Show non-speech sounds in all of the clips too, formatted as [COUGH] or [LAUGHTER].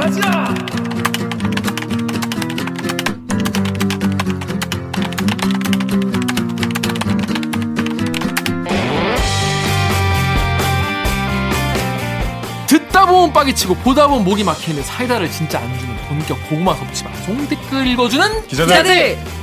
가자. 듣다 보면 빡이 치고 보다 보면 목이 막히는데 사이다를 진짜 안 주는 본격 고구마 섭취 방송 댓글 읽어주는 기자들. 기자들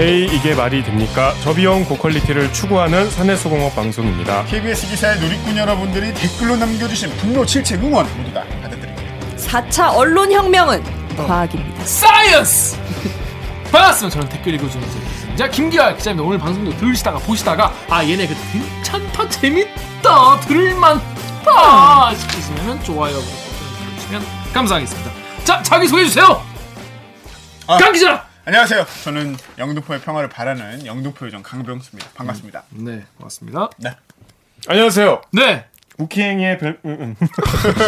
에이 이게 말이 됩니까? 저비용 고quality를 추구하는 사내수공업 방송입니다. KBS 기사의 누리꾼 여러분들이 댓글로 남겨주신 분노 질책 응원 모두 다 받아드립니다. 4차 언론혁명은 과학입니다. Science! [LAUGHS] 반갑습니다. 저는 댓글 읽어주는 자 김기아 기자입니다. 오늘 방송도 들으시다가 보시다가 아 얘네 그 괜찮다 재밌다 들을만하다 싶으시면 좋아요 버튼 눌러주시면 감사하겠습니다. 자 자기 소개해 주세요. 아. 강 기자. 안녕하세요. 저는 영등포의 평화를 바라는 영등포 요정 강병수입니다. 반갑습니다. 네 고맙습니다. 네. 안녕하세요. 네 우키행의 별 음, 음.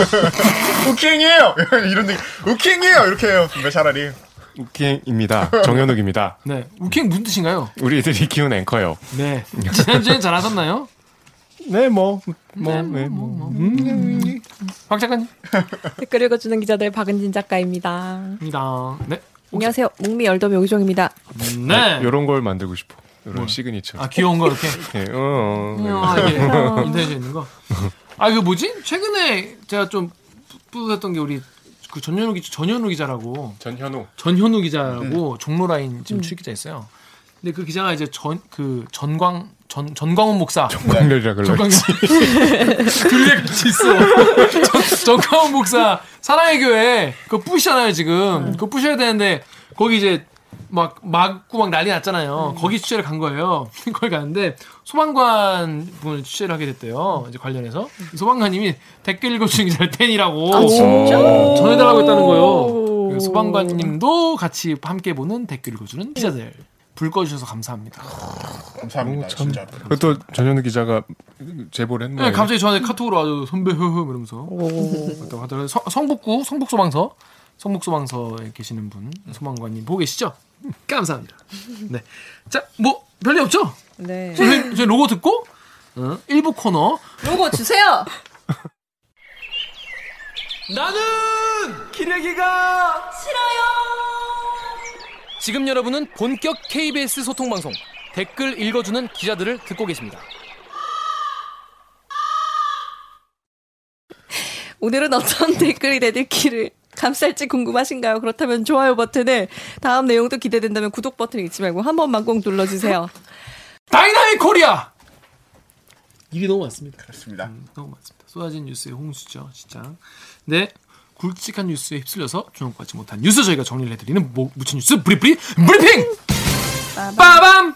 [LAUGHS] 우킹이에요. [LAUGHS] 이런 데 우킹이에요. 이렇게 해요. 왜 차라리 우키행입니다. 정현욱입니다. [LAUGHS] 네. 우킹 무슨 뜻인가요? 우리들이 키운 앵커요. 네. 지난주엔 잘하셨나요? 네, 뭐, 뭐, 네, 네, 뭐. 박 작가님. 댓글 읽어주는 기자들 박은진 작가입니다. 입니다. 네. 안녕하세요. 목미 열더미 오기종입니다. 네. 이런 걸 만들고 싶어. 이런 시그니처. 아 귀여운 거 이렇게. [LAUGHS] 예, 어, 네. 아, 이게 인터넷에 있는 거. 아, 그 뭐지? 최근에 제가 좀 뿌듯했던 게 우리 그 전현우 기자, 전현우 기자라고 전현우. 전현우 기자라고 종로 라인 지금 출입 기자 있어요. 근데 그 기자가 이제 전 그 전광 전 전광훈 목사 광렬이라 그래. 전광훈 둘이 같이 있어. 전, 전광훈 목사 사랑의 교회 그거 부시잖아요 지금. 그거 부셔야 되는데 거기 이제 막 막고 막 난리 났잖아요. 거기 취재를 간 거예요. [LAUGHS] 거기 가는데 소방관 분을 취재를 하게 됐대요. 이제 관련해서 소방관님이 댓글 읽어주는 기자를 팬이라고 아, 진짜? 전해달라고 했다는 거예요. 소방관님도 같이 함께 보는 댓글 읽어주는 기자들 불 꺼주셔서 감사합니다. 감사합니다. 진짜. 그것도 전현우 기자가 제보를 했나요? 네, 갑자기 저한테 카톡으로 아주 선배 흐흐 이러면서 하더라고요. 성- 성북구 성북소방서 성북소방서에 계시는 분 소방관님 보고 계시죠? 감사합니다. 네, 자뭐 별일 없죠? 네. 저희, 저희 로고 듣고 어, 일부 코너 로고 주세요. 나는 기레기가 싫어요. 지금 여러분은 본격 KBS 소통 방송 댓글 읽어주는 기자들을 듣고 계십니다. 오늘은 어떤 [LAUGHS] 댓글이 내릴기를 감쌀지 궁금하신가요? 그렇다면 좋아요 버튼을 다음 내용도 기대된다면 구독 버튼을 잊지 말고 한 번만 꼭 눌러주세요. [LAUGHS] Dynamic Korea 일이 너무 많습니다. 그렇습니다. 너무 많습니다. 쏟아진 뉴스의 홍수죠, 진짜. 네. 굵직한 뉴스에 휩쓸려서 주목받지 못한 뉴스 저희가 정리를 해드리는 모, 묻힌 뉴스 브리브리 브리핑! 빠밤.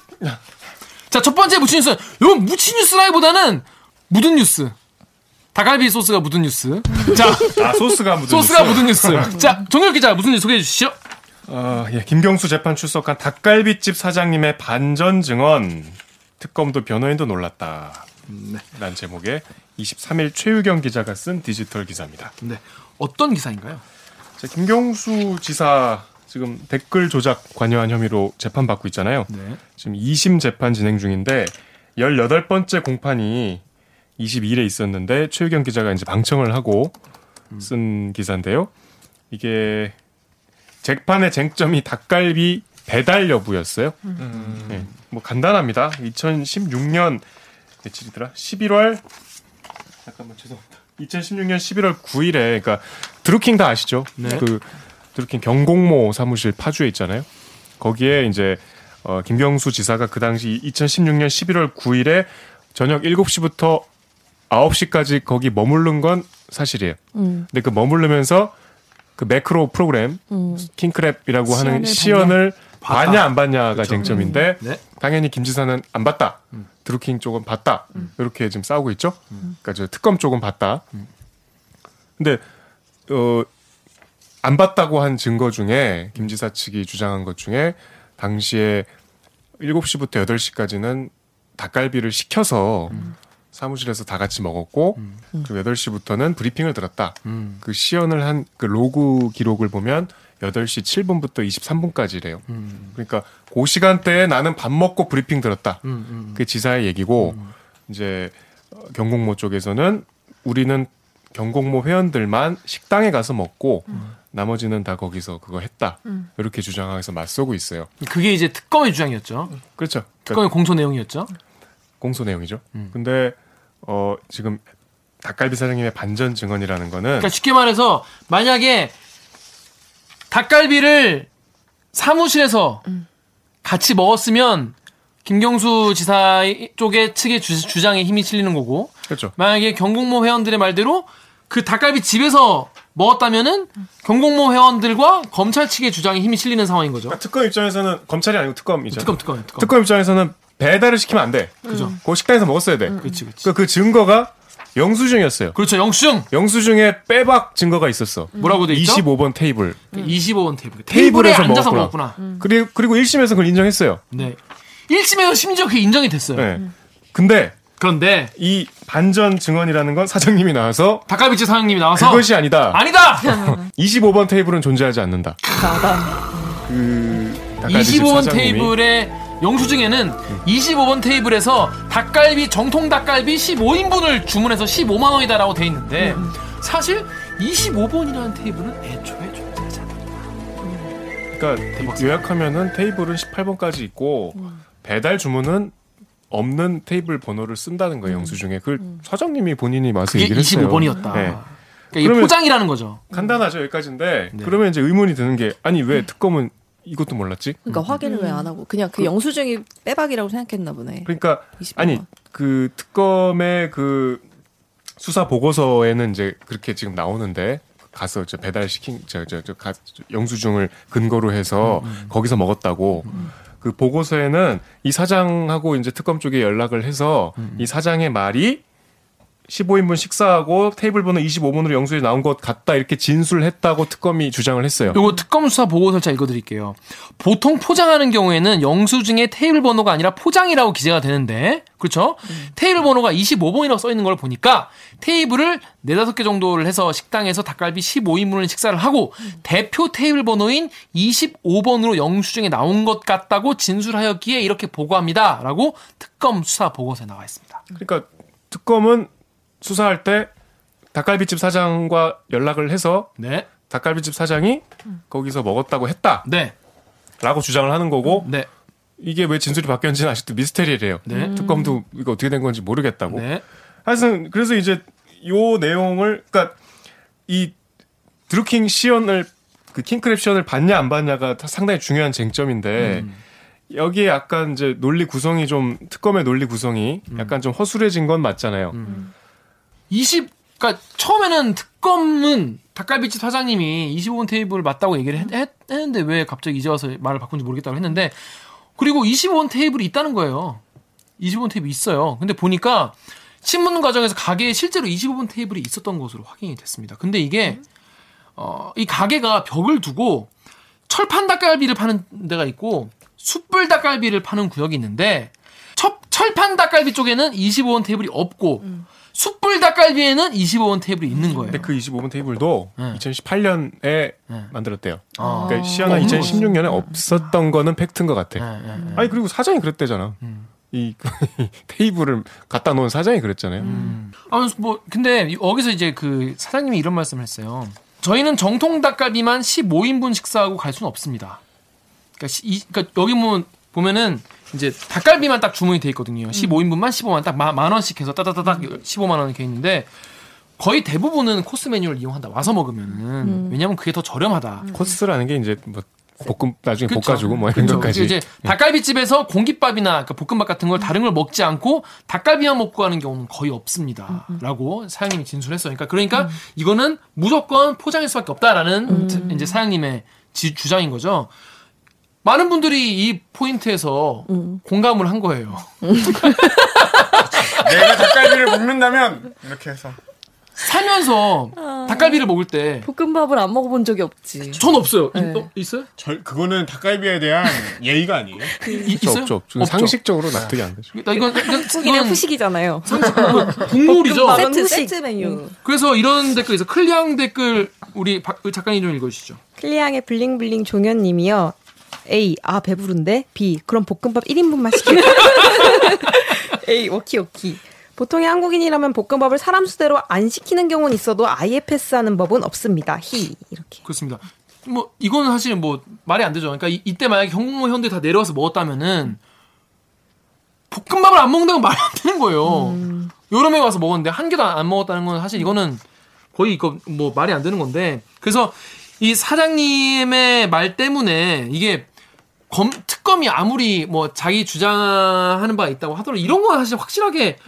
자 첫 번째 묻힌 뉴스. 이건 묻힌 뉴스라기보다는 묻은 뉴스. 닭갈비 소스가 묻은 뉴스. 자 아, 소스가 묻은 소스가 뉴스. 묻은 뉴스. 자 정렬 기자 무슨 뉴스 소개해 주시죠? 아, 예, 김경수 재판 출석한 닭갈비집 사장님의 반전 증언. 특검도 변호인도 놀랐다. 란 제목의 23일 최유경 기자가 쓴 디지털 기사입니다. 네 어떤 기사인가요 자, 김경수 지사 지금 댓글 조작 관여한 혐의로 재판받고 있잖아요. 네 지금 2심 재판 진행 중인데 18번째 공판이 22일에 있었는데 최유경 기자가 이제 방청을 하고 쓴 기사인데요. 이게 재판의 쟁점이 닭갈비 배달 여부였어요. 네, 뭐 간단합니다. 2016년 며칠이더라? 11월 잠깐만 죄송합니다. 2016년 11월 9일에 그러니까 드루킹 다 아시죠? 네. 그 드루킹 경공모 사무실 파주에 있잖아요. 거기에 이제 어, 김경수 지사가 그 당시 2016년 11월 9일에 저녁 7시부터 9시까지 거기 머무른 건 사실이에요. 음. 근데 그 머무르면서 그 매크로 프로그램 킹크랩이라고 하는 시연을. 봤냐 안 봤냐가 쟁점인데 네. 당연히 김 지사는 안 봤다. 드루킹 쪽은 봤다. 이렇게 지금 싸우고 있죠. 그러니까 저 특검 쪽은 봤다. 근데 어, 안 봤다고 한 증거 중에 김 지사 측이 주장한 것 중에 당시에 7시부터 8시까지는 닭갈비를 시켜서 사무실에서 다 같이 먹었고 그리고 8시부터는 브리핑을 들었다. 음. 그 시연을 한 그 로그 기록을 보면 8시 7분부터 23분까지래요. 음. 그러니까 그 시간대에 나는 밥 먹고 브리핑 들었다. 음, 음. 그게 지사의 얘기고 이제 어, 경공모 쪽에서는 우리는 경공모 회원들만 식당에 가서 먹고 나머지는 다 거기서 그거 했다. 이렇게 주장하면서 맞서고 있어요. 그게 이제 특검의 주장이었죠. 그렇죠. 그러니까 특검의 공소 내용이었죠. 공소 내용이죠. 음. 근데 어 지금 닭갈비 사장님의 반전 증언이라는 거는 그러니까 쉽게 말해서 만약에 닭갈비를 사무실에서 같이 먹었으면 김경수 지사 쪽의 측의 주, 주장에 힘이 실리는 거고 그렇죠. 만약에 경공모 회원들의 말대로 그 닭갈비 집에서 먹었다면은 경공모 회원들과 검찰 측의 주장에 힘이 실리는 상황인 거죠. 그러니까 특검 입장에서는 검찰이 아니고 특검이죠. 특검 특검 특검. 특검 입장에서는 배달을 시키면 안 돼. 그죠. 그 식당에서 먹었어야 돼. 그렇지 그렇지. 그러니까 그 증거가 영수증이었어요. 그렇죠. 영수증 영수증에 빼박 증거가 있었어. 뭐라고 돼 있죠? 25번 테이블. 25번 테이블. 테이블에 테이블에서 앉아서 먹었구나. 먹었구나. 그리고 그리고 1심에서 그걸 인정했어요. 네. 1심에서 심지어 그게 인정이 됐어요. 네. 근데 그런데 이 반전 증언이라는 건 사장님이 나와서 닭갈비집 사장님이 나와서 그것이 아니다. 아니다. [LAUGHS] 25번 테이블은 존재하지 않는다. 그 닭갈비집 25번 사장님이 테이블의 영수증에는 25번 테이블에서 닭갈비 정통 닭갈비 15인분을 주문해서 15만 원이다라고 돼 있는데 사실 25번이라는 테이블은 애초에 존재하지 않아. 그러니까 요약하면은 테이블은 18번까지 있고 음. 배달 주문은 없는 테이블 번호를 쓴다는 거예요 영수증에. 그걸 사장님이 본인이 와서 얘기를 했어요. 25번이었다. 네. 그러니까 이게 그러면- 포장이라는 거죠. 간단하죠 여기까지인데 네. 그러면 이제 의문이 드는 게 아니 왜 특검은 이것도 몰랐지? 그러니까 확인을 왜안 하고 그냥 그 영수증이 빼박이라고 생각했나 보네. 그러니까 25번. 아니 그 특검의 그 수사 보고서에는 이제 그렇게 지금 나오는데 가서 저 배달 시킨 저저 저 가- 영수증을 근거로 해서 거기서 먹었다고 그 보고서에는 이 사장하고 이제 특검 쪽에 연락을 해서 이 사장의 말이 15인분 식사하고 테이블 번호 25번으로 영수에 나온 것 같다 이렇게 진술했다고 특검이 주장을 했어요. 요거 특검 수사 보고서 잘 읽어드릴게요. 보통 포장하는 경우에는 영수증에 테이블 번호가 아니라 포장이라고 기재가 되는데, 그렇죠? 테이블 번호가 25번이라고 써 있는 걸 보니까 테이블을 네다섯 개 정도를 해서 식당에서 닭갈비 15인분을 식사를 하고 대표 테이블 번호인 25번으로 영수증에 나온 것 같다고 진술하였기에 이렇게 보고합니다라고 특검 수사 보고서에 나와 있습니다. 그러니까 특검은 수사할 때 닭갈비집 사장과 연락을 해서 네, 닭갈비집 사장이 거기서 먹었다고 했다라고 네, 주장을 하는 거고 네, 이게 왜 진술이 바뀌었는지는 아직도 미스테리래요. 네. 특검도 이거 어떻게 된 건지 모르겠다고. 네. 하여튼 그래서 이제 요 내용을 그러니까 이 드루킹 시연을 그 킹크랩 시연을 받냐 안 받냐가 상당히 중요한 쟁점인데 음. 여기에 약간 이제 논리 구성이 좀 특검의 논리 구성이 음. 약간 좀 허술해진 건 맞잖아요. 20, 그니까 처음에는 특검은 닭갈비집 사장님이 25번 테이블 맞다고 얘기를 했, 했, 했는데 왜 갑자기 이제 와서 말을 바꾼지 모르겠다고 했는데 그리고 25번 테이블이 있다는 거예요. 25번 테이블 있어요. 근데 보니까 신문 과정에서 가게에 실제로 25번 테이블이 있었던 것으로 확인이 됐습니다. 근데 이게 어, 이 가게가 벽을 두고 철판 닭갈비를 파는 데가 있고 숯불 닭갈비를 파는 구역이 있는데 철, 철판 닭갈비 쪽에는 25원 테이블이 없고 숯불 닭갈비에는 25원 테이블이 있는 거예요. 근데 그 25번 테이블도 네. 2018년에 만들었대요. 아. 그러니까 시연아 2016년에 없었던 거는 팩트인 것 같아. 네, 네, 네. 아니 그리고 사장이 그랬대잖아. 이 [LAUGHS] 테이블을 갖다 놓은 사장이 그랬잖아요. 아, 뭐 근데 여기서 이제 그 사장님이 이런 말씀을 했어요. 저희는 정통 닭갈비만 15인분 식사하고 갈 수는 없습니다. 그러니까, 시- 이, 그러니까 여기 뭐 보면은 이제 닭갈비만 딱 주문이 돼 있거든요. 15인분만 15만 딱만 원씩 해서 따다다닥 15만 원 이렇게 있는데 거의 대부분은 코스 메뉴를 이용한다. 와서 먹으면은 왜냐면 그게 더 저렴하다. 코스라는 게 이제 뭐 볶음 나중에 그쵸. 볶아주고 뭐 이런 그쵸. 것까지. 이제 닭갈비집에서 공깃밥이나 그러니까 볶음밥 같은 걸 다른 걸 먹지 않고 닭갈비만 먹고 가는 경우는 거의 없습니다.라고 사장님이 진술했어요. 그러니까 그러니까 이거는 무조건 포장일 수밖에 없다라는 트- 이제 사장님의 지- 주장인 거죠. 많은 분들이 이 포인트에서 공감을 한 거예요. [LAUGHS] 내가 닭갈비를 먹는다면 이렇게 해서 살면서 닭갈비를 먹을 때 볶음밥을 안 먹어본 적이 없지. 전 없어요. 이- 네. 어, 있어요? 절, 그거는 닭갈비에 대한 예의가 아니에요. 이- 없죠, 있어요? 없죠, 없죠. 상식적으로 납득이 안 되죠. 나 이건 이건 이건 후식이잖아요. [LAUGHS] 국물이죠. 볶음밥은 세트. 세트 메뉴. 그래서 이런 댓글에서 클리앙 댓글 우리 박- 작가님 좀 읽어주시죠. 클리앙의 블링블링 종현님이요. A. 아 배부른데. B. 그럼 볶음밥 1인분만 시킬게. [LAUGHS] A. 오키 오키. 보통의 한국인이라면 볶음밥을 사람 수대로 안 시키는 경우는 있어도 아예 패스하는 법은 없습니다. 히 이렇게. 그렇습니다. 뭐 이거는 사실 뭐 말이 안 되죠. 그러니까 이, 때 만약에 경공모 현대 다 내려와서 먹었다면은 볶음밥을 안 먹는다고 말이 안 되는 거예요. 여름에 와서 먹었는데 한 개도 안 먹었다는 건 사실 이거는 거의 이거 뭐 말이 안 되는 건데 그래서 이 사장님의 말 때문에 이게 검, 특검이 아무리 뭐 자기 주장하는 바가 있다고 하더라도 이런 건 사실 확실하게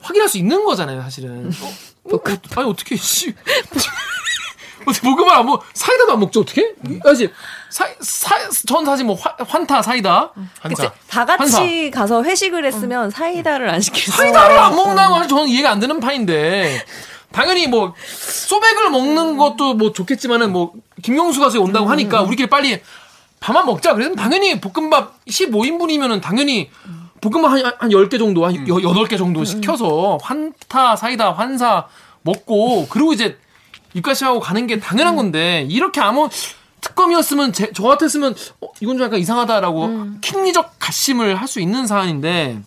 확인할 수 있는 거잖아요, 사실은. 어? 어, 어, 아니 어떻게 씨 [LAUGHS] 어떻게 볶음밥 안 먹, 사이다도 안 먹죠, 어떻게? 사실, 사, 사, 전 사실 뭐, 환, 환타, 사이다. 한사. 다 같이 가서 회식을 했으면 사이다를 안 시킬 수 사이다를 안 먹는다는 건 저는 이해가 안 되는 파인데. 당연히 뭐, 소백을 먹는 것도 뭐 좋겠지만은 뭐, 김경수가 저기 온다고 하니까 우리끼리 빨리 밥만 먹자. 그래서 당연히 볶음밥 15인분이면은 당연히 볶음밥 한, 한 10개 정도, 한 여, 8개 정도 시켜서 환타, 사이다, 환사 먹고, 그리고 이제 입가심하고 가는 게 당연한 건데, 이렇게 아무 특검이었으면, 제, 저 같았으면, 어, 이건 좀 약간 이상하다라고 킹리적 가심을 할 수 있는 사안인데,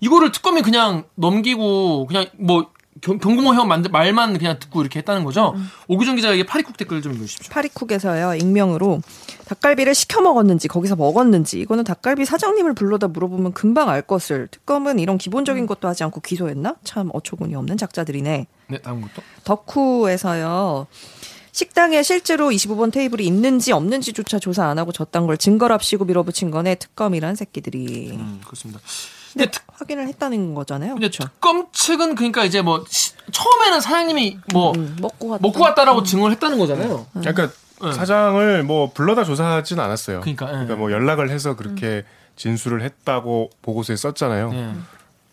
이거를 특검이 그냥 넘기고, 그냥 뭐, 경, 경공모 형 만- 말만 그냥 듣고 이렇게 했다는 거죠. 오규정 기자에게 파리쿡 댓글 좀 읽어주십시오. 파리쿡에서요 익명으로 닭갈비를 시켜 먹었는지 거기서 먹었는지 이거는 닭갈비 사장님을 불러다 물어보면 금방 알 것을 특검은 이런 기본적인 것도 하지 않고 기소했나 참 어처구니 없는 작자들이네 네, 다음 것도. 덕후에서요 식당에 실제로 25번 테이블이 있는지 없는지조차 조사 안 하고 저딴 걸 증거랍시고 밀어붙인 거네 특검이란 새끼들이 음, 그렇습니다. 근데 근데 특, 확인을 했다는 거잖아요 근데 그렇죠 특검 측은 그러니까 이제 뭐, 시- 처음에는 사장님이 뭐, 음, 먹고 갔다 먹고 왔다라고 증언을 했다는 거잖아요. 그러니까 네. 사장을 뭐 불러다 조사하진 않았어요. 그러니까, 예. 그러니까 뭐 연락을 해서 그렇게 진술을 했다고 보고서에 썼잖아요. 예.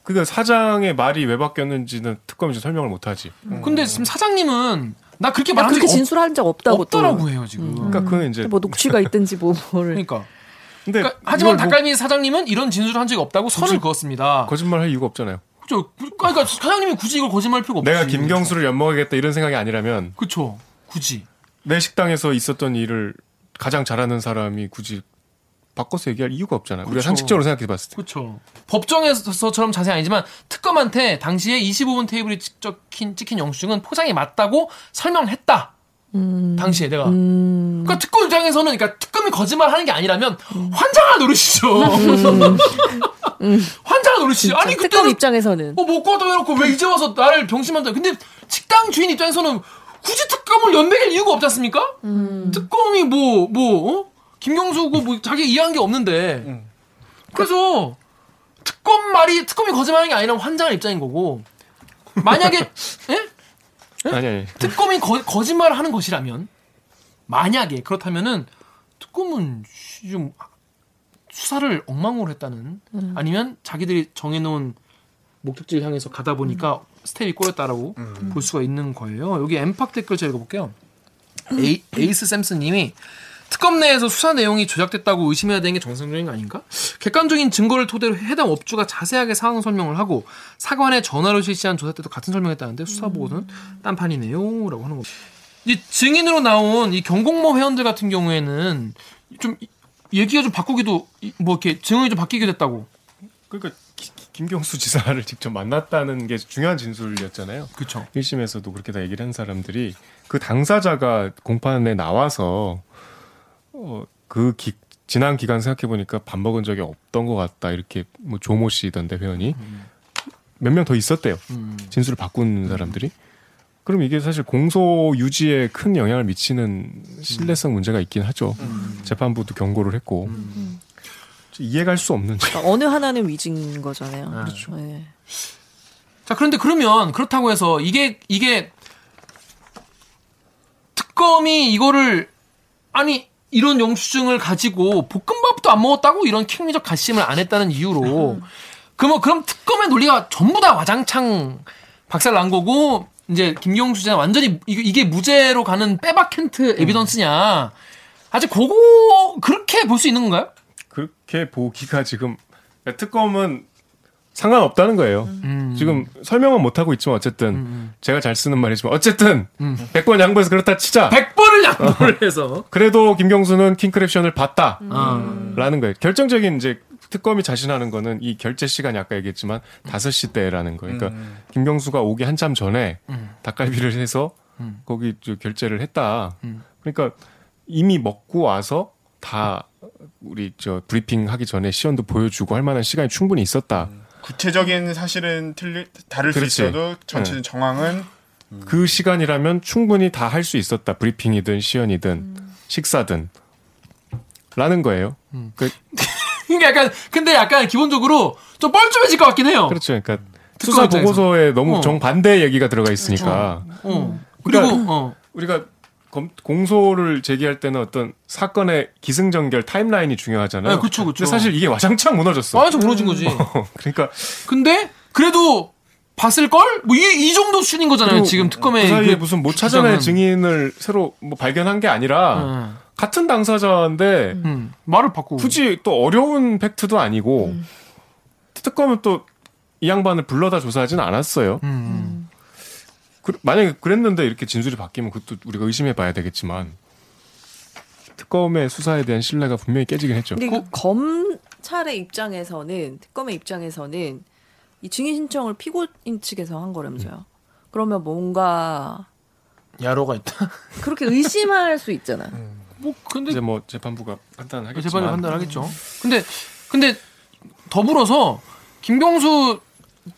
그러니까 사장의 말이 왜 바뀌었는지는 특검이 좀 설명을 못 하지. 근데 지금 사장님은 나 그렇게 나 말한 그렇게 진술한 적 없다고 또. 없더라고 해요, 지금. 그러니까 그건 이제 뭐 녹취가 [LAUGHS] 있든지 뭐 뭐를 그러니까. 근데 그러니까 하지만 뭐 닭갈비 사장님은 이런 진술을 한 적이 없다고 선을 그었습니다. 거짓말 할 이유가 없잖아요. 그죠? 그러니까 사장님이 굳이 이걸 거짓말할 필요가 없지. 내가 김경수를 엿먹이겠다 이런 생각이 아니라면 그쵸. 굳이. 내 식당에서 있었던 일을 가장 잘하는 사람이 굳이 바꿔서 얘기할 이유가 없잖아요. 우리가. 상식적으로 생각해 봤을 때. 그렇죠. 법정에서처럼 자세히 아니지만 특검한테 당시에 25분 테이블이 찍힌, 찍힌 영수증은 포장이 맞다고 설명을 했다. 당시에 내가. 그러니까 특검 입장에서는 그러니까 특검이 거짓말 하는 게 아니라면 환장할 노릇이죠. 환장할 노릇이죠. 아니 특검 그때는 입장에서는 어 먹고 왔다 해놓고 왜 이제 와서 나를 병심한다. 근데 식당 주인 입장에서는 굳이 특검을 연맥일 이유가 없지 않습니까? 특검이 뭐, 뭐, 어? 김경수고 뭐 자기 이해한 게 없는데. 그래서 특검 말이, 특검이 거짓말하는 게 아니라 환장할 입장인 거고. 만약에, [LAUGHS] 예? 아니 아니. 특검이 거, 거짓말을 하는 것이라면, 만약에 그렇다면은 특검은 씨, 좀 수사를 엉망으로 했다는 아니면 자기들이 정해놓은 목적지를 향해서 가다 보니까 스텝이 꼬였다라고 볼 수가 있는 거예요. 여기 엠팍 댓글 제가 읽어볼게요. 에이, 에이스 샘슨님이 특검 내에서 수사 내용이 조작됐다고 의심해야 되는 게 정상적인 거 아닌가? 객관적인 증거를 토대로 해당 업주가 자세하게 상황 설명을 하고 사관에 전화로 실시한 조사 때도 같은 설명했다는데 수사 보고서는 딴판이네요라고 하는 겁니다. 이 증인으로 나온 이 경공모 회원들 같은 경우에는 좀 이- 얘기가 좀 바꾸기도 이- 뭐 이렇게 증언이 좀 바뀌게 됐다고. 그러니까 기- 기- 김경수 지사를 직접 만났다는 게 중요한 진술이었잖아요. 그렇죠. 1심에서도 그렇게 다 얘기를 한 사람들이 그 당사자가 공판에 나와서 어, 그 기, 지난 기간 생각해 보니까 밥 먹은 적이 없던 것 같다 이렇게 뭐 조모 씨던데 회원이 몇명 더 있었대요. 음. 진술을 바꾼 사람들이. 그럼 이게 사실 공소 유지에 큰 영향을 미치는 신뢰성 문제가 있긴 하죠. 재판부도 경고를 했고 이해갈 수 없는 그러니까 어느 하나는 위증인 거잖아요. 아, 그렇죠. 네. 자, 그런데 그러면 그렇다고 해서 이게 이게 특검이 이거를 아니 이런 영수증을 가지고 볶음밥도 안 먹었다고 이런 킹리적 가심을 안 했다는 이유로 그러면 그럼 특검의 논리가 전부 다 와장창 박살 난 거고 이제 김경수 씨가 완전히 이게, 무죄로 가는 빼박켄트 에비던스냐. 아직 그거 그렇게 볼 수 있는 건가요? 그렇게 보기가 지금 특검은 상관없다는 거예요. 음. 지금 설명은 못 하고 있지만 어쨌든 제가 잘 쓰는 말이지만 어쨌든 100번 양보해서 그렇다 치자. 100번 을 양보를 해서. 그래도 김경수는 킹크랩션을 봤다. 어. 라는 거예요. 결정적인 이제 특검이 자신하는 거는 이 결제 시간이 아까 얘기했지만 5시 때라는 거예요. 그러니까 김경수가 오기 한참 전에 닭갈비를 해서 거기 저 결제를 했다. 그러니까 이미 먹고 와서 다 우리 저 브리핑 하기 전에 시연도 보여주고 할 만한 시간이 충분히 있었다. 구체적인 사실은 틀리 다를 그렇지. 수 있어도 전체 정황은 그 시간이라면 충분히 다 할 수 있었다. 브리핑이든 시연이든 식사든 라는 거예요. 그, [LAUGHS] 그러니까 약간 근데 약간 기본적으로 좀 뻘쭘해질 것 같긴 해요. 그렇죠. 그러니까 수사. 보고서에 너무 어. 정반대 얘기가 들어가 있으니까 어. 그리고 그러니까- 어. 우리가 검- 공소를 제기할 때는 어떤 사건의 기승전결 타임라인이 중요하잖아요. 네, 그쵸, 그쵸. 근데 사실 이게 와장창 무너졌어. 완전 무너진 거지. [LAUGHS] 그러니까 근데 그래도 봤을 걸? 뭐 이 이 정도 수준인 거잖아요. 지금 특검의 그 사이에 그 무슨 못 찾아낼 주장은. 증인을 새로 뭐 발견한 게 아니라 음. 같은 당사자인데 음, 말을 바꾸고 굳이 또 어려운 팩트도 아니고 특검은 또 이 양반을 불러다 조사하지는 않았어요. 음. 그, 만약에 그랬는데 이렇게 진술이 바뀌면 그것도 우리가 의심해 봐야 되겠지만 특검의 수사에 대한 신뢰가 분명히 깨지긴 했죠. 근데 그 검찰의 입장에서는 특검의 입장에서는 이 증인 신청을 피고인 측에서 한 거라면서요. 그러면 뭔가 야로가 있다. [LAUGHS] 그렇게 의심할 수 있잖아. 뭐 근데 이제 뭐 재판부가 판단하겠지만 재판이 판단하겠죠. 근데 근데 더불어서 김경수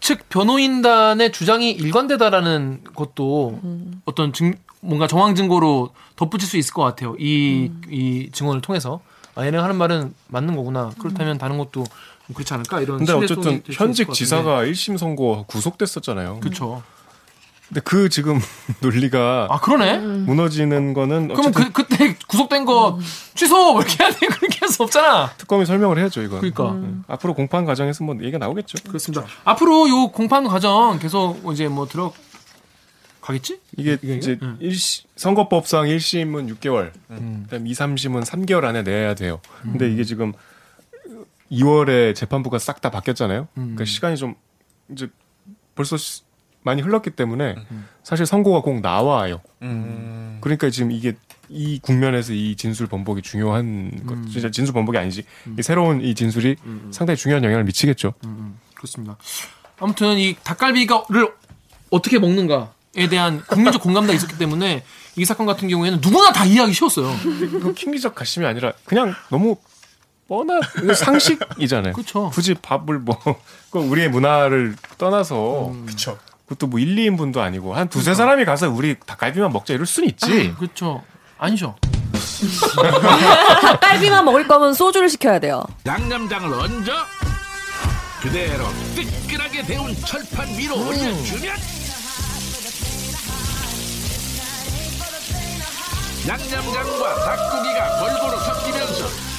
측 변호인단의 주장이 일관되다라는 것도 어떤 증 뭔가 정황 증거로 덧붙일 수 있을 것 같아요. 이이 증언을 통해서 아 얘네가 하는 말은 맞는 거구나. 그렇다면 다른 것도 좀 그렇지 않을까 이런. 근데 어쨌든 현직. 지사가 1심 선고 구속됐었잖아요. 그쵸. 근데 그 지금 [LAUGHS] 논리가 아 그러네. 무너지는 거는 어쨌든 그 그때 구속된 거 취소 뭐 이렇게 해야 돼 그렇게 할 수 없잖아. 특검이 설명을 해야죠 이건. 그러니까. 음. 앞으로 공판 과정에서 뭐 얘기가 나오겠죠. 그렇습니다. 앞으로 요 공판 과정 계속 이제 뭐 들어 가겠지? 이게 이게? 이제 응. 일 1시, 선거법상 1심은 6개월, 음. 그다음 2, 3심은 3개월 안에 내야 돼요. 근데 이게 지금 2월에 재판부가 싹 다 바뀌었잖아요. 음. 그러니까 시간이 좀 이제 벌써 시- 많이 흘렀기 때문에 음. 사실 선고가 꼭 나와요. 음. 그러니까 지금 이게 이 국면에서 이 진술 번복이 중요한 것, 음. 진짜 진술 번복이 아니지. 이 새로운 이 진술이 상당히 중요한 영향을 미치겠죠. 음, 그렇습니다. 아무튼 이 닭갈비가를 어떻게 먹는가에 대한 국민적 공감대가 있었기 때문에 이 사건 같은 경우에는 누구나 다 이해하기 쉬웠어요. 이거 킹리적 가심이 아니라 그냥 너무 뻔한 상식이잖아요. [LAUGHS] 그쵸. 굳이 밥을 뭐그 우리의 문화를 떠나서 그쵸. 그것도 뭐 1, 2인분도 아니고 한 두세 사람이 가서 우리 닭갈비만 먹자 이럴 순 있지. 그렇죠. 아니죠. 닭갈비만 먹을 거면 소주를 시켜야 돼요. 양념장을 얹어 그대로 뜨끈하게 데운 철판 위로 올려주면 양념장과 닭고기가 골고루 섞이면서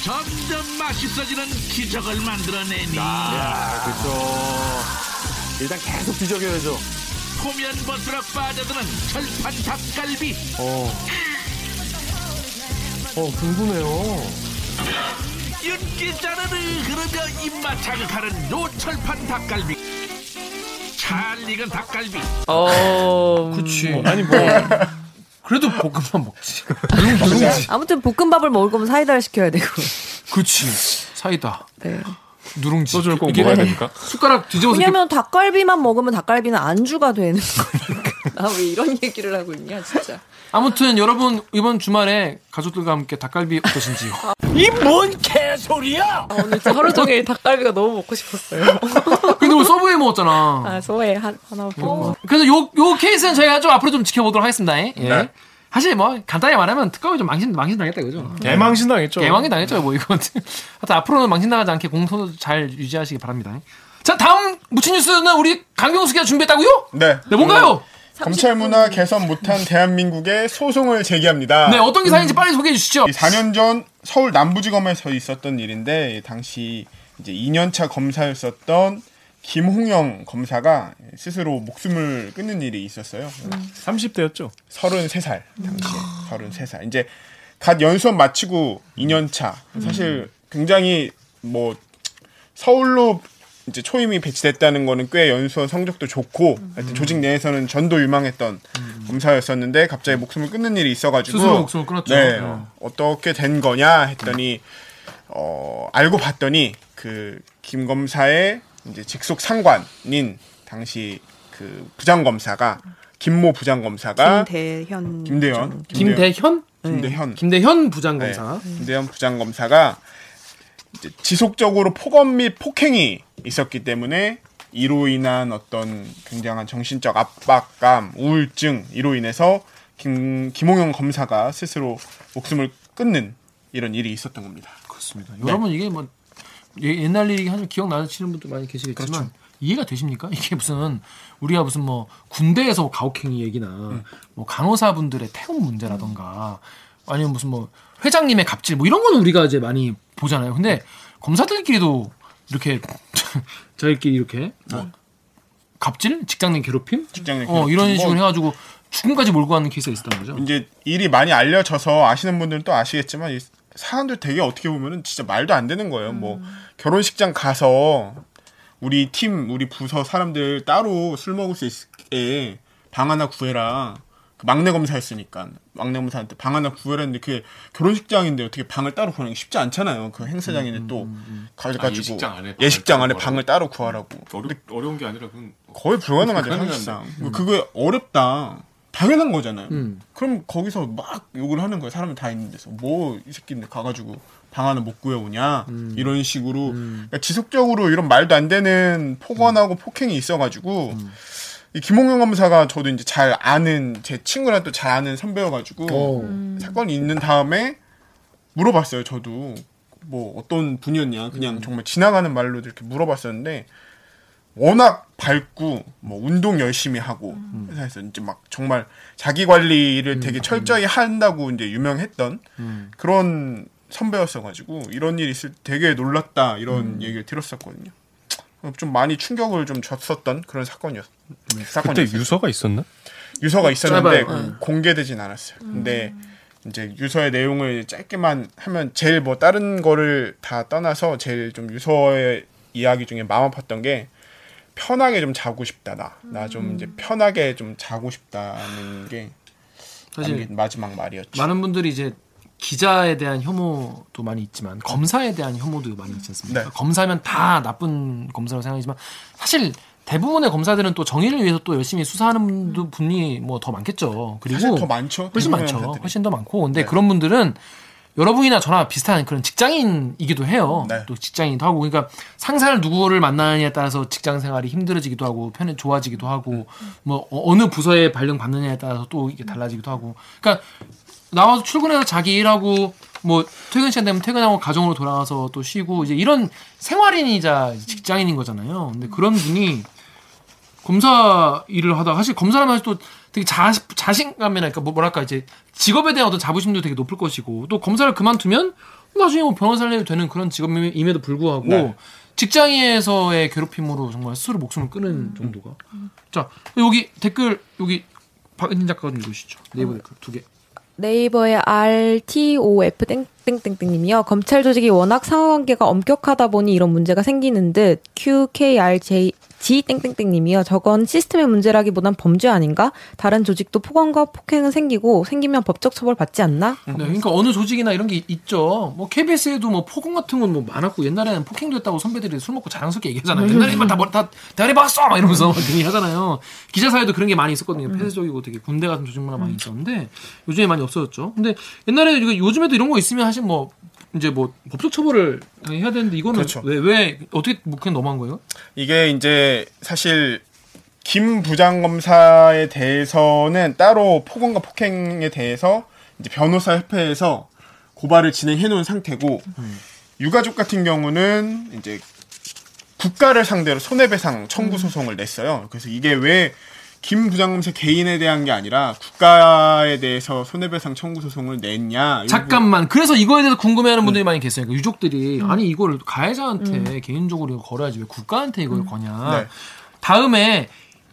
점점 맛있어지는 기적을 만들어내니 그렇죠. 일단 계속 뒤적여야죠. 호면 버스락 빠져드는 철판 닭갈비 어 궁금해요. 윤기 자르르 흐르며 입맛 자극하는 노철판 닭갈비 잘 익은 닭갈비 어. 그렇지. 아니 뭐 [LAUGHS] 그래도 볶음밥 [LAUGHS] 먹지. 아무튼 볶음밥을 먹을 거면 사이다를 시켜야 되고. 그렇지. 사이다. 네. 누룽지. 소주를 꼭 먹어야 됩니까? 숟가락 뒤집어서 왜냐면 닭갈비만 먹으면 닭갈비는 안주가 되는 거니까. [LAUGHS] 나왜 이런 얘기를 하고 있냐, 진짜. 아무튼 여러분 이번 주말에 가족들과 함께 닭갈비 어떠신지요? [LAUGHS] 이 뭔 개소리야 아, 오늘 진짜 하루 종일 닭갈비가 너무 먹고 싶었어요. [LAUGHS] 근데 우리 서브웨이 먹었잖아. 아, 한, 하나 보고. 그래서 요, 요 케이스는 저희가 좀 앞으로 좀 지켜보도록 하겠습니다. 예. 네. 사실 뭐 간단히 말하면 특검이 좀 망신 망신 당했다 이거죠. 개망신 당했죠. 개망이 당했죠 뭐 이거. [LAUGHS] 하여튼 앞으로는 망신 당하지 않게 공소 잘 유지하시기 바랍니다. 자 다음 무친 뉴스는 우리 강경수기가 준비했다고요? 네. 네 뭔가요? 검찰 문화 개선 못한 대한민국에 소송을 제기합니다. 네 어떤 기사인지 빨리 소개해 주시죠. 이 4년 전 서울 남부지검에서 있었던 일인데 당시 이제 2년차 검사였었던 김홍영 검사가 스스로 목숨을 끊는 일이 있었어요. 30대였죠. 33살 당시에 33살 이제 갓 연수원 마치고 2년 차 사실 굉장히 뭐 서울로 이제 초임이 배치됐다는 거는 꽤 연수원 성적도 좋고 하여튼 조직 내에서는 전도 유망했던 검사였었는데 갑자기 목숨을 끊는 일이 있어가지고 스스로 목숨을 끊었죠. 네 어. 어떻게 된 거냐 했더니 어 알고 봤더니 그 김 검사의 이제 직속 상관인 당시 그 부장 검사가 김모 부장 검사가 김대현. 김대현 김대현? 김대현 김대현 부장 네, 검사. 김대현 부장 검사가 이제 지속적으로 폭언 및 폭행이 있었기 때문에 이로 인한 어떤 굉장한 정신적 압박감, 우울증 이로 인해서 김 김홍영 검사가 스스로 목숨을 끊는 이런 일이 있었던 겁니다. 그렇습니다. 여러분 이게 뭐 예- 옛날 일이 하면 기억나시는 분도 많이 계시겠지만 그렇죠. 이해가 되십니까? [LAUGHS] 이게 무슨 우리가 무슨 뭐 군대에서 뭐 가혹행위 얘기나 음. 뭐 간호사분들의 태움 문제라던가 아니면 무슨 뭐 회장님의 갑질 뭐 이런 거는 우리가 이제 많이 보잖아요. 근데 검사들끼리도 이렇게 [LAUGHS] 저희끼리 이렇게 뭐 갑질, 직장 내 괴롭힘, 직장 내어 괴롭힘. 이런 뭐 식으로 해가지고 죽음까지 몰고 가는 케이스가 있었던 거죠. 이제 일이 많이 알려져서 아시는 분들은 또 아시겠지만 이 사람들 되게 어떻게 보면은 진짜 말도 안 되는 거예요. 뭐 결혼식장 가서 우리 팀, 우리 부서 사람들 따로 술 먹을 수 있게 방 하나 구해라. 그 막내 검사였으니까 막내 검사한테 방 하나 구해라 했는데 그게 결혼식장인데 어떻게 방을 따로 구하는 게 쉽지 않잖아요. 그 행사장인데 또 가가지고 아, 예식장 안에 방을 예식장 따로 안에 구하라고? 방을 따로 구하라고. 어려, 어려운 게 아니라 그건 거의 불가능하죠. 사실상. 그게 어렵다. 당연한 거잖아요. 음. 그럼 거기서 막 욕을 하는 거예요. 사람이 다 있는 데서 뭐 이 새끼들 가가지고 방 하나 못 구해오냐 이런 식으로 그러니까 지속적으로 이런 말도 안 되는 폭언하고 폭행이 있어가지고 이 김홍영 검사가 저도 이제 잘 아는 제 친구랑 또 잘 아는 선배여가지고 어. 사건이 있는 다음에 물어봤어요. 저도. 뭐 어떤 분이었냐. 그냥 정말 지나가는 말로 이렇게 물어봤었는데 워낙 밝고 뭐 운동 열심히 하고 회사에서 이제 막 정말 자기 관리를 되게 철저히 한다고 이제 유명했던 그런 선배였어가지고 이런 일이 있을 때 되게 놀랐다 이런 얘기를 들었었거든요. 좀 많이 충격을 좀 줬었던 그런 사건이었. 그때 사건이었어요. 유서가 있었나? 유서가 있었는데 짧아요. 네. 공개되진 않았어요. 근데 이제 유서의 내용을 짧게만 하면 제일 뭐 다른 거를 다 떠나서 제일 좀 유서의 이야기 중에 마음 아팠던 게 편하게 좀 자고 싶다 나 나 좀 이제 편하게 좀 자고 싶다는 게 사실 마지막 말이었죠. 많은 분들이 이제 기자에 대한 혐오도 많이 있지만 검사에 대한 혐오도 많이 있지 않습니까? 네. 검사면 다 나쁜 검사라고 생각하지만 사실 대부분의 검사들은 또 정의를 위해서 또 열심히 수사하는 분도- 분이 뭐 더 많겠죠. 그리고 사실 더 많죠. 훨씬 많죠. 검사들이. 훨씬 더 많고. 근데 네. 그런 분들은 여러분이나 저나 비슷한 그런 직장인이기도 해요. 네. 또 직장인도 하고 그러니까 상사를 누구를 만나느냐에 따라서 직장 생활이 힘들어지기도 하고 편해 좋아지기도 하고 뭐 어- 어느 부서에 발령 받느냐에 따라서 또 이게 달라지기도 하고. 그러니까 나와서 출근해서 자기 일하고 뭐 퇴근 시간 되면 퇴근하고 가정으로 돌아가서 또 쉬고 이제 이런 생활인이자 직장인인 거잖아요. 근데 그런 분이 검사 일을 하다가 사실 검사라면 사실 또 되게 자, 자신감이나 그러니까 뭐 뭐랄까 이제 직업에 대한 어떤 자부심도 되게 높을 것이고 또 검사를 그만두면 나중에 뭐 변호사를 해도 되는 그런 직업임에도 불구하고 네. 직장에서의 괴롭힘으로 정말 스스로 목숨을 끊은 정도가 자 여기 댓글 여기 박은진 작가가 좀 읽으시죠 네이버 댓글 두 개. 네이버의 RTOF 땡 땡땡땡님이요. 검찰 조직이 워낙 상하관계가 엄격하다 보니 이런 문제가 생기는 듯 QKRJ G 땡땡땡님이요. 저건 시스템의 문제라기보단 범죄 아닌가? 다른 조직도 폭언과 폭행은 생기고 생기면 법적 처벌 받지 않나? 네, 그러니까 어느 조직이나 이런 게 있죠. 뭐 KBS에도 뭐 폭언 같은 건 뭐 많았고 옛날에는 폭행도 했다고 선배들이 술 먹고 자랑스럽게 얘기하잖아요. 옛날에만 다, 뭐- 다 대가리 박았어 막 이러면서 막 얘기하잖아요. 기자 사회도 그런 게 많이 있었거든요. 폐쇄적이고 되게 군대 같은 조직만 많이 있었는데 요즘에 많이 없어졌죠. 근데 옛날에 요즘에도 이런 거 있으면 사실 뭐 이제 뭐 법적 처벌을 해야 되는데 이거는 그렇죠. 왜 왜 어떻게 뭐 그냥 넘어간 거예요? 이게 이제 사실 김 부장 검사에 대해서는 따로 폭언과 폭행에 대해서 이제 변호사 협회에서 고발을 진행해 놓은 상태고 유가족 같은 경우는 이제 국가를 상대로 손해배상 청구 소송을 냈어요. 그래서 이게 왜 김 부장검사 개인에 대한 게 아니라 국가에 대해서 손해배상 청구 소송을 냈냐? 요 잠깐만. 그래서 이거에 대해서 궁금해하는 분들이 많이 계세요. 그러니까 유족들이 아니 이걸 가해자한테 개인적으로 이거 걸어야지 왜 국가한테 이걸 거냐. 네. 다음에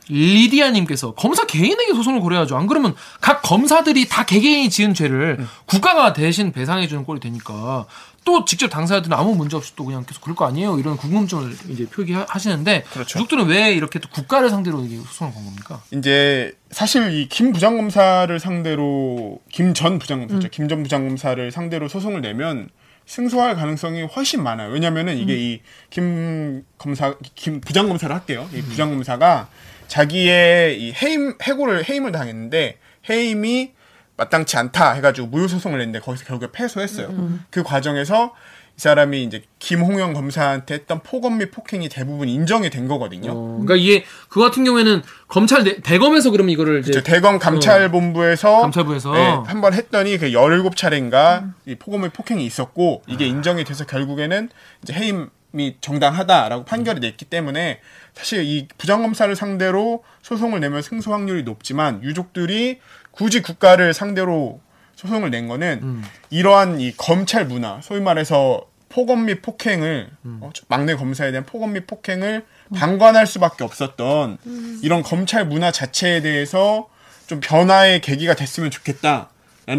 리디아님께서 검사 개인에게 소송을 걸어야죠. 안 그러면 각 검사들이 다 개개인이 지은 죄를 국가가 대신 배상해주는 꼴이 되니까 또 직접 당사자들은 아무 문제 없이 또 그냥 계속 그럴 거 아니에요. 이런 궁금증을 이제 표기하시는데 그렇죠. 유족들은 왜 이렇게 또 국가를 상대로 이게 소송을 건 겁니까? 이제 사실 이 김 부장검사를 상대로 김 전 부장검사죠. 김전 부장검사를 상대로 소송을 내면 승소할 가능성이 훨씬 많아요. 왜냐면은 이게 이김 검사 김 부장검사를 할게요. 이 부장검사가 자기의 이 해임 해고를 해임을 당했는데 해임이 마땅치 않다 해가지고 무효 소송을 냈는데 거기서 결국에 패소했어요. 그 과정에서 이 사람이 이제 김홍영 검사한테 했던 폭언 및 폭행이 대부분 인정이 된 거거든요. 어, 그러니까 이게 그 같은 경우에는 검찰 내- 대검에서 그러면 이거를 이제 그렇죠. 대검 감찰본부에서 감찰부에서 한번 했더니 그 17차례인가 이 폭언 및 폭행이 있었고 이게 인정이 돼서 결국에는 이제 해임이 정당하다라고 판결이 냈기 때문에 사실 이 부장검사를 상대로 소송을 내면 승소 확률이 높지만 유족들이 굳이 국가를 상대로 소송을 낸 거는 음. 이러한 이 검찰 문화, 소위 말해서 폭언 및 폭행을 음. 어, 막내 검사에 대한 폭언 및 폭행을 방관할 수밖에 없었던 이런 검찰 문화 자체에 대해서 좀 변화의 계기가 됐으면 좋겠다라는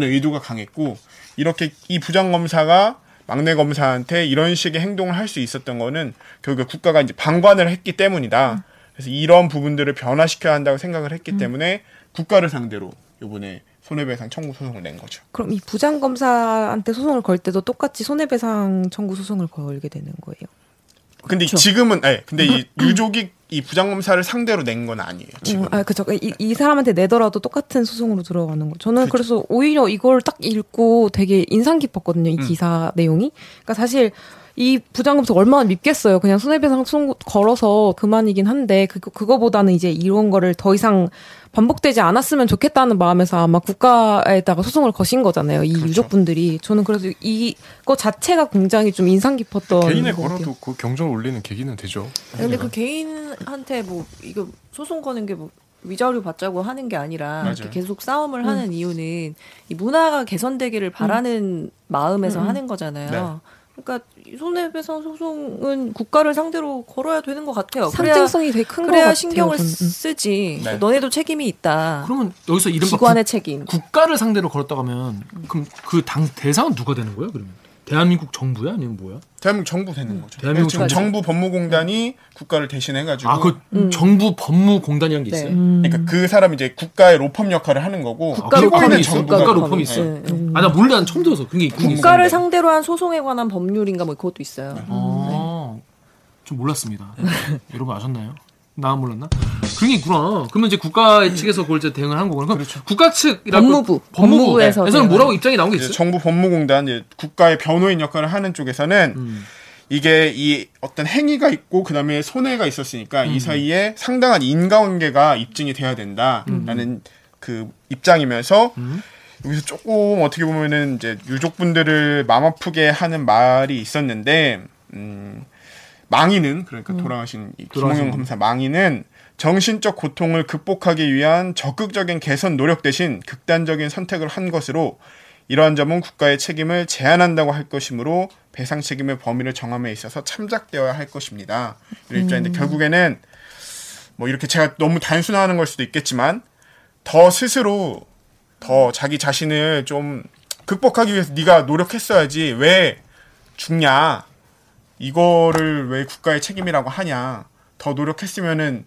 의도가 강했고 이렇게 이 부장 검사가 막내 검사한테 이런 식의 행동을 할 수 있었던 거는 결국 국가가 이제 방관을 했기 때문이다. 그래서 이런 부분들을 변화시켜야 한다고 생각을 했기 때문에 국가를 상대로 이번에 손해배상 청구 소송을 낸 거죠. 그럼 이 부장 검사한테 소송을 걸 때도 똑같이 손해배상 청구 소송을 걸게 되는 거예요. 근데 지금은 예. 근데 이 [CLEARS THROAT] 유족이 이 부장 검사를 상대로 낸 건 아니에요. 지금. 음, 아, 그죠. 이, 이 사람한테 내더라도 똑같은 소송으로 들어가는 거. 저는 그래서 오히려 이걸 딱 읽고 되게 인상 깊었거든요. 이 기사 내용이. 그러니까 사실 이 부장검사 얼마나 밉겠어요. 그냥 손해배상 소송 걸어서 그만이긴 한데 그거 그거보다는 이제 이런 거를 더 이상 반복되지 않았으면 좋겠다는 마음에서 아마 국가에다가 소송을 거신 거잖아요. 이 유족분들이. 저는 그래서 이거 자체가 굉장히 좀 인상 깊었던 같아요. 걸어도 그 경종을 울리는 계기는 되죠. 근데 그 개인한테 뭐 이거 소송 거는 게 뭐 위자료 받자고 하는 게 아니라 맞아요. 이렇게 계속 싸움을 하는 이유는 이 문화가 개선되기를 바라는 마음에서 하는 거잖아요. 그러니까 이 손해배상 소송은 국가를 상대로 걸어야 되는 것 같아요. 상징성이 되게 큰것 그래야 같아요. 신경을 저는. 음. 쓰지. 네. 너네도 책임이 있다. 그러면 여기서 이른바 기관의 책임. 국가를 상대로 걸었다고 하면 그럼 그 당 대상은 누가 되는 거예요? 그러면 대한민국 정부야 아니면 뭐야? 대한민국 정부 되는 거죠. 대한민국 지금 정부. 정부 법무공단이 국가를 대신해가지고 아그 정부 법무공단이란 게 네. 있어요. 그러니까 그 사람이 이제 국가의 로펌 역할을 하는 거고 국가 피고인은 로펌이 있어? 국가 로펌이 있어? 네, 네. 아나 몰래 난 처음 들어서 그게. 국가를 상대로 한 소송에 관한 법률인가 뭐 그것도 있어요. 아, 좀 몰랐습니다. 여러분 아셨나요? 나 몰랐나? 그런 게 있구나. 그러면 이제 국가 측에서 그걸 이제 대응을 한 거구나. 그럼 국가 측이라고 법무부. 법무부 법무부에서 에서는. 뭐라고 입장이 나온 게 있어요? 정부 법무공단 이제 국가의 변호인 역할을 하는 쪽에서는 음. 이게 이 어떤 행위가 있고 그다음에 손해가 있었으니까 음. 이 사이에 상당한 인과관계가 입증이 돼야 된다라는 그 입장이면서 음. 여기서 조금 어떻게 보면은 이제 유족분들을 마음 아프게 하는 말이 있었는데 음, 망인은 그러니까 돌아가신 음. 돌아가신 김홍영 검사 망인은 정신적 고통을 극복하기 위한 적극적인 개선 노력 대신 극단적인 선택을 한 것으로 이러한 점은 국가의 책임을 제한한다고 할 것이므로 배상 책임의 범위를 정함에 있어서 참작되어야 할 것입니다. 이런 입장인데 결국에는 뭐 이렇게 제가 너무 단순화하는 걸 수도 있겠지만 더 스스로 더 자기 자신을 좀 극복하기 위해서 네가 노력했어야지 왜 죽냐 이거를 왜 국가의 책임이라고 하냐 더 노력했으면은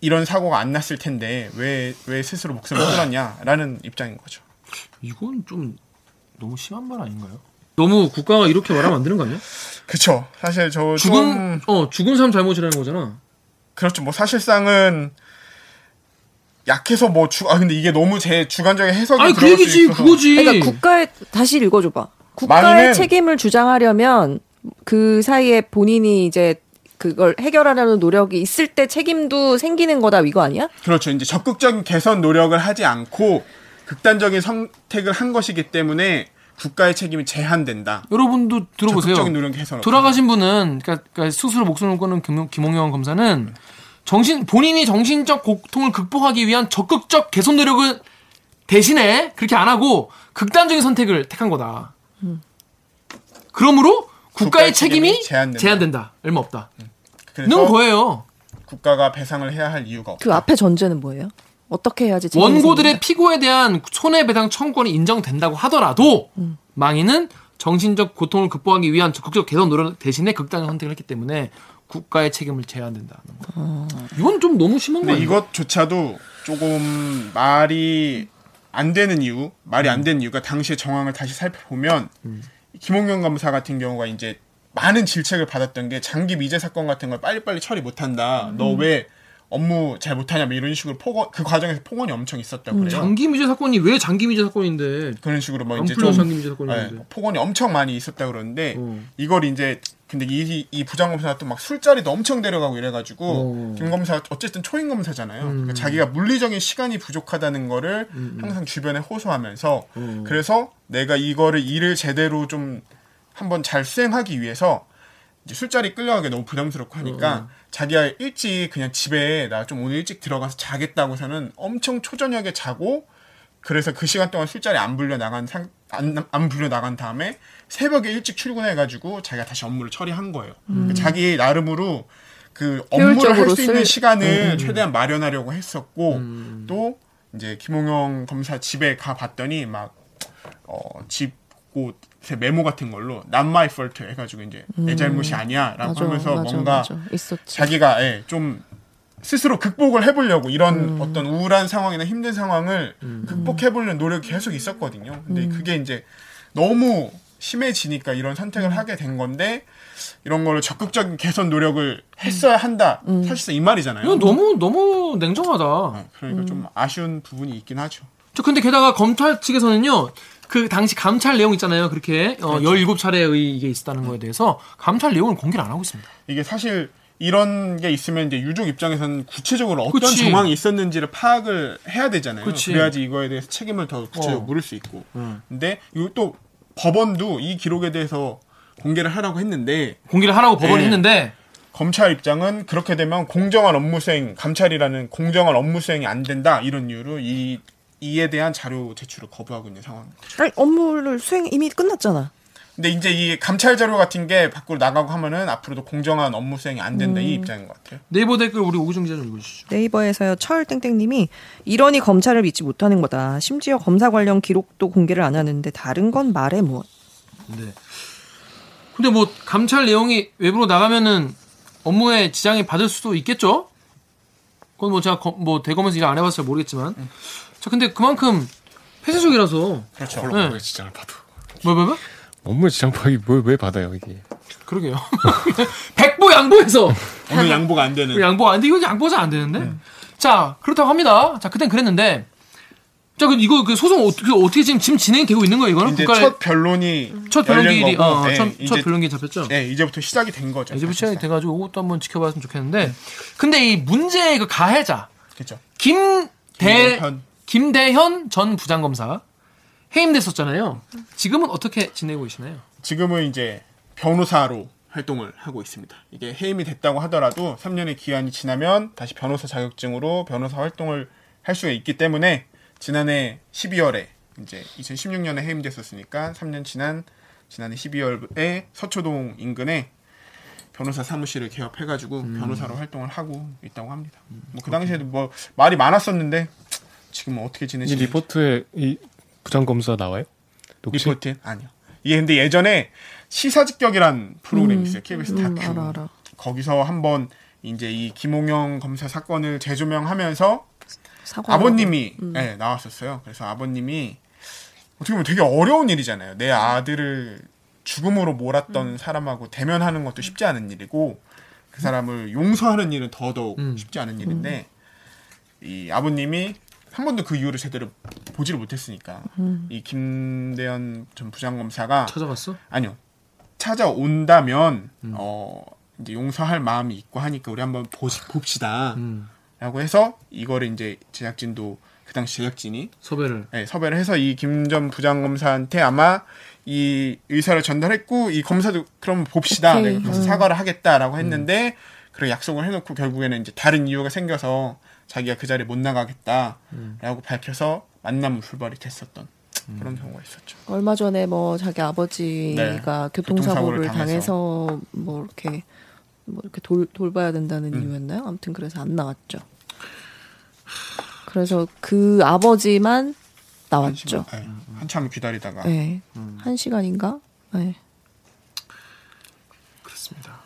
이런 사고가 안 났을 텐데 왜 왜 스스로 목숨을 끊었냐라는 입장인 거죠. 이건 좀 너무 심한 말 아닌가요? 너무 국가가 이렇게 말하면 안 되는 거 아니야? 그쵸. 사실 저 죽은 좀 어 죽은 사람 잘못이라는 거잖아. 그렇죠. 뭐 사실상은 약해서 뭐 주, 아 근데 이게 너무 제 주관적인 해석이 아니 그 얘기지. 그거지. 그러니까 국가의 다시 읽어줘봐. 국가의 책임을 주장하려면 그 사이에 본인이 이제 그걸 해결하려는 노력이 있을 때 책임도 생기는 거다 이거 아니야? 그렇죠. 이제 적극적인 개선 노력을 하지 않고 극단적인 선택을 한 것이기 때문에 국가의 책임이 제한된다. 여러분도 들어보세요. 적극적인 노력 개선. 돌아가신 분은 그러니까, 그러니까 스스로 목숨을 끊은 김, 김홍영 검사는 정신 본인이 정신적 고통을 극복하기 위한 적극적 개선 노력은 대신에 그렇게 안 하고 극단적인 선택을 택한 거다. 그러므로 국가의 책임이 책임이 제한된다. 제한된다. 얼마 없다. 는 거예요. 국가가 배상을 해야 할 이유가 없다. 그 앞에 전제는 뭐예요? 어떻게 해야지 원고들의? 피고에 대한 손해배상 청구권이 인정된다고 하더라도 망인은 정신적 고통을 극복하기 위한 적극적 개선 노력 대신에 극단적 선택을 했기 때문에 국가의 책임을 제한된다는 거. 이건 좀 너무 심한 거 근데 아니에요? 이것조차도 조금 말이 안 되는 이유, 말이 안 되는 이유가 당시의 정황을 다시 살펴보면 김홍경 검사 같은 경우가 이제 많은 질책을 받았던 게 장기 미제 사건 같은 걸 빨리빨리 처리 못한다. 너왜 업무 잘 못하냐 뭐 이런 식으로 폭언 그 과정에서 폭언이 엄청 있었다고 그래요. 장기 미제 사건이 왜 장기 미제 사건인데 그런 식으로 뭐안 이제 좀 장기 미제 사건인데. 네, 폭언이 엄청 많이 있었다 그러는데 어. 이걸 이제 근데 이, 이 부장검사가 또 막 술자리도 엄청 데려가고 이래가지고 어. 김 검사 어쨌든 초임 검사잖아요. 그러니까 자기가 물리적인 시간이 부족하다는 거를 항상 주변에 호소하면서 어. 그래서 내가 이거를 일을 제대로 좀 한번 잘 수행하기 위해서 이제 술자리 끌려가기 너무 부담스럽고 하니까 자기가 일찍 그냥 집에 나 좀 오늘 일찍 들어가서 자겠다고서는 엄청 초저녁에 자고 그래서 그 시간 동안 술자리 안 불려 나간 상, 안, 안 불려 나간 다음에 새벽에 일찍 출근해가지고 자기가 다시 업무를 처리한 거예요. 그러니까 자기 나름으로 그 업무를 할 수 있는 쓸- 시간을 최대한 마련하려고 했었고 또 이제 김홍영 검사 집에 가 봤더니 막 어, 집곳에 메모 같은 걸로 not my fault 해가지고 이제 내 잘못이 아니야라고 맞아, 하면서 맞아, 뭔가 맞아. 자기가 예, 좀 스스로 극복을 해보려고 이런 음. 어떤 우울한 상황이나 힘든 상황을 극복해보려는 노력이 계속 있었거든요. 근데 음. 그게 이제 너무 심해지니까 이런 선택을 하게 된 건데 이런 거를 적극적인 개선 노력을 했어야 한다. 음. 사실상 이 말이잖아요. 이건 너무 너무 냉정하다. 네, 그러니까 좀 아쉬운 부분이 있긴 하죠. 저 근데 게다가 검찰 측에서는요. 그 당시 감찰 내용 있잖아요. 그렇게 어, 17차례의 이게 있었다는 거에 대해서 감찰 내용을 공개를 안 하고 있습니다. 이게 사실 이런 게 있으면 이제 유족 입장에서는 구체적으로 어떤 그치. 정황이 있었는지를 파악을 해야 되잖아요. 그치. 그래야지 이거에 대해서 책임을 더 구체적으로 어. 물을 수 있고. 음. 근데 이거 또 법원도 이 기록에 대해서 공개를 하라고 했는데 공개를 하라고 법원이 네. 했는데 검찰 입장은 그렇게 되면 공정한 업무 수행, 감찰이라는 공정한 업무 수행이 안 된다 이런 이유로 이 이에 대한 자료 제출을 거부하고 있는 상황입니다. 아니, 업무를 수행 이미 끝났잖아. 근데 이제 이 감찰 자료 같은 게 밖으로 나가고 하면은 앞으로도 공정한 업무 수행이 안 된다 이 입장인 것 같아요. 네이버 댓글 우리 오구정 기자 좀 읽어주시죠. 네이버에서요 철땡땡님이 이러니 검찰을 믿지 못하는 거다. 심지어 검사 관련 기록도 공개를 안 하는데 다른 건 말해 뭐. 네. 근데 뭐 감찰 내용이 외부로 나가면은 업무에 지장이 받을 수도 있겠죠. 그건 뭐 제가 검- 뭐 대검에서 일안잘 모르겠지만. 자 근데 그만큼 폐쇄적이라서 그렇죠. 네. 네. 지장을 받아. 뭐뭐 뭐? 업무 지장파기 왜, 왜 받아요 이게? 그러게요. [LAUGHS] 백보 양보해서 오늘 양보가 안 되는. 양보 안 돼. 이거 양보가 안 되는데. 음. 자 그렇다고 합니다. 자 그땐 그랬는데. 자 그 이거 그 소송 어떻게 어떻게 지금 지금 진행이 되고 있는 거예요? 이거는 이제 국가의 첫 변론이 첫 변론기일이 거고, 어, 네, 첫, 이제- 첫 변론기 잡혔죠. 네, 이제부터 시작이 된 거죠. 이제부터 시작이 사실상. 돼가지고 이것도 한번 지켜봤으면 좋겠는데 근데 이 문제의 그 가해자 그렇죠. 김대 김대현. 김대현 전 부장검사 해임됐었잖아요. 지금은 어떻게 지내고 계시나요? 지금은 이제 변호사로 활동을 하고 있습니다. 이게 해임이 됐다고 하더라도 3년의 기한이 지나면 다시 변호사 자격증으로 변호사 활동을 할 수가 있기 때문에 지난해 12월에 이제 2016년에 해임됐었으니까 3년 지난 지난해 12월에 서초동 인근에 변호사 사무실을 개업해가지고 변호사로 활동을 하고 있다고 합니다. 뭐그 당시에도 뭐 말이 많았었는데 지금은 어떻게 이 지내시는지 리포트에 이 부장 검사 나와요? 녹취? 리포트 아니요. 이게 근데 예전에 시사직격이란 프로그램이 있어요. KBS 음, 다큐. 알아, 알아. 거기서 한번 이제 이 김홍영 검사 사건을 재조명하면서 사과. 아버님이 네, 나왔었어요. 그래서 아버님이 어떻게 보면 되게 어려운 일이잖아요. 내 아들을 죽음으로 몰았던 사람하고 대면하는 것도 쉽지 않은 일이고 그 사람을 용서하는 일은 더더욱 음. 쉽지 않은 일인데 이 아버님이 한 번도 그 이유를 제대로 보지를 못했으니까 이 김대현 전 부장검사가 찾아갔어? 아니요. 찾아온다면 어 이제 용서할 마음이 있고 하니까 우리 한번 보시, 봅시다. 음. 라고 해서 이거를 이제 제작진도 그 당시 제작진이 섭외를. 예, 섭외를 해서 이 김 전 부장검사한테 아마 이 의사를 전달했고 이 검사도 그럼 봅시다. 오케이. 내가 가서 사과를 하겠다라고 했는데 그런 약속을 해놓고 결국에는 이제 다른 이유가 생겨서 자기가 그 자리에 못 나가겠다라고 밝혀서 만남 불발이 됐었던 그런 경우가 있었죠. 얼마 전에 뭐 자기 아버지가 네. 교통사고를 교통사고를 당해서 뭐 이렇게 뭐 이렇게 돌, 돌봐야 된다는 음. 이유였나요? 아무튼 그래서 안 나왔죠. 그래서 그 아버지만 나왔죠. 한참, 네, 한참 기다리다가 네. 한 시간인가? 네. 그렇습니다.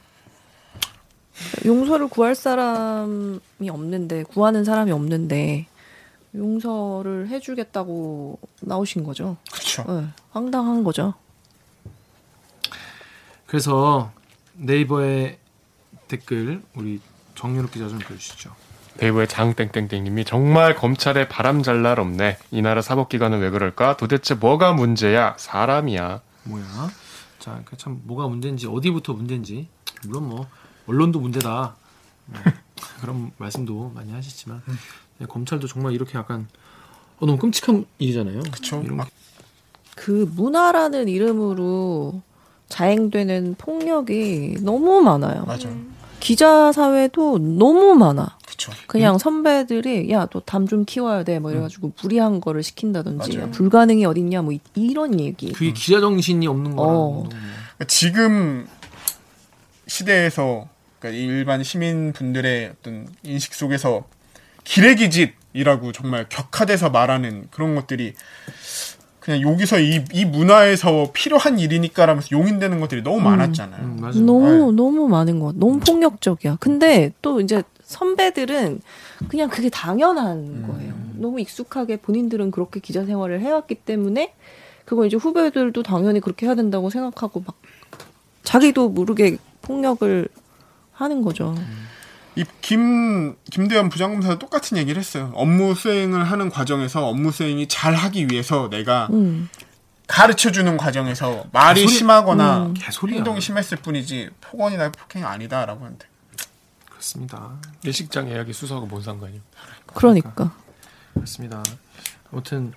용서를 구할 사람이 없는데 구하는 사람이 없는데 용서를 해주겠다고 나오신 거죠. 그렇죠. 네. 황당한 거죠. 그래서 네이버의 댓글 우리 정유럽 기자 좀 보여주시죠. 네이버의 장땡땡땡님이 정말 검찰에 바람 잘 날 없네. 이 나라 사법기관은 왜 그럴까? 도대체 뭐가 문제야? 사람이야. 뭐야? 자, 그참 뭐가 문제인지 어디부터 문제인지 물론 뭐 언론도 문제다. 뭐 [LAUGHS] 그런 말씀도 많이 하시지만 네, 검찰도 정말 이렇게 약간 어, 너무 끔찍한 일이잖아요. 막그 문화라는 이름으로 자행되는 폭력이 너무 많아요. 맞아. 기자 사회도 너무 많아. 그렇죠. 그냥 선배들이 야 너 담 좀 키워야 돼 뭐 이래가지고 무리한 거를 시킨다든지 맞아요. 불가능이 어딨냐 뭐 이- 이런 얘기. 그게 기자 정신이 없는 거라. 어. 그러니까 지금 시대에서 그러니까 일반 시민 분들의 어떤 인식 속에서 기레기짓이라고 정말 격화돼서 말하는 그런 것들이 그냥 여기서 이, 이 문화에서 필요한 일이니까 라면서 용인되는 것들이 너무 많았잖아요. 음, 맞아요. 너무 너무 많은 거 너무 폭력적이야. 근데 또 이제 선배들은 그냥 그게 당연한 거예요. 너무 익숙하게 본인들은 그렇게 기자 생활을 해왔기 때문에 그거 이제 후배들도 당연히 그렇게 해야 된다고 생각하고 막 자기도 모르게 폭력을 하는 거죠. 이 김 김대현 부장검사도 똑같은 얘기를 했어요. 업무 수행을 하는 과정에서 업무 수행이 잘 하기 위해서 내가 음. 가르쳐 주는 과정에서 말이 개소리- 심하거나 음. 행동이 심했을 뿐이지 폭언이나 폭행이 아니다라고 하는데. 그렇습니다. 일식장 예약이 수사하고 뭔 상관이야? 그러니까 그렇습니다. 아무튼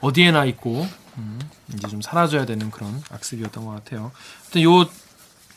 어디에나 있고 음, 이제 좀 사라져야 되는 그런 악습이었던 것 같아요. 하여튼 요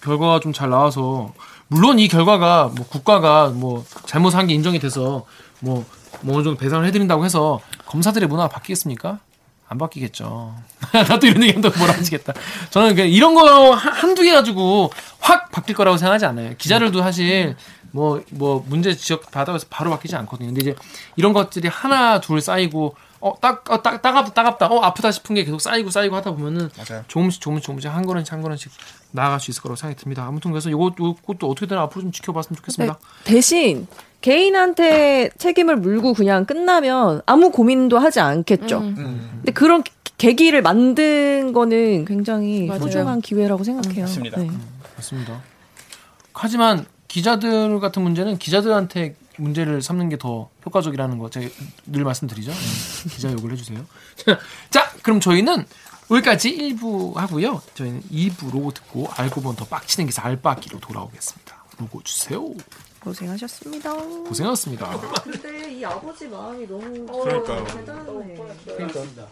결과가 좀 잘 나와서 물론 이 결과가 뭐 국가가 뭐 잘못한 게 인정이 돼서 뭐, 뭐 어느 정도 배상을 해드린다고 해서 검사들의 문화가 바뀌겠습니까? 안 바뀌겠죠. [LAUGHS] 나도 이런 얘기 한다고 뭐라 하시겠다. 저는 그냥 이런 거 한- 한두 개 가지고 확 바뀔 거라고 생각하지 않아요. 기자들도 사실 뭐, 뭐, 문제 지적 받아서 바로 바뀌지 않거든요. 근데 이제 이런 것들이 하나, 둘 쌓이고, 어, 딱, 어, 딱, 따갑다, 따갑다, 어, 아프다 싶은 게 계속 쌓이고 쌓이고 하다 보면은 맞아요. 조금씩 조금씩 조금씩 한 걸음씩 한 걸음씩 나아갈 수 있을 거라고 생각이 듭니다. 아무튼 그래서 이것, 이것도 어떻게든 앞으로 좀 지켜봤으면 좋겠습니다. 네, 대신 개인한테 책임을 물고 그냥 끝나면 아무 고민도 하지 않겠죠. 음. 근데 그런 기- 계기를 만든 거는 굉장히 맞아요. 소중한 기회라고 생각해요. 맞습니다. 네. 맞습니다. 하지만 기자들 같은 문제는 기자들한테 문제를 삼는 게 더 효과적이라는 거 제가 늘 말씀드리죠. 네, 기자 욕을 해주세요. [LAUGHS] 자, 그럼 저희는 여기까지 1부 하고요. 저희는 2부로 듣고 알고 보면 더 빡치는 기사 알바기로 돌아오겠습니다. 로고 주세요. 고생하셨습니다. 고생하셨습니다. 근데 이 아버지 마음이 너무 그러니까요. 대단해. 그러니까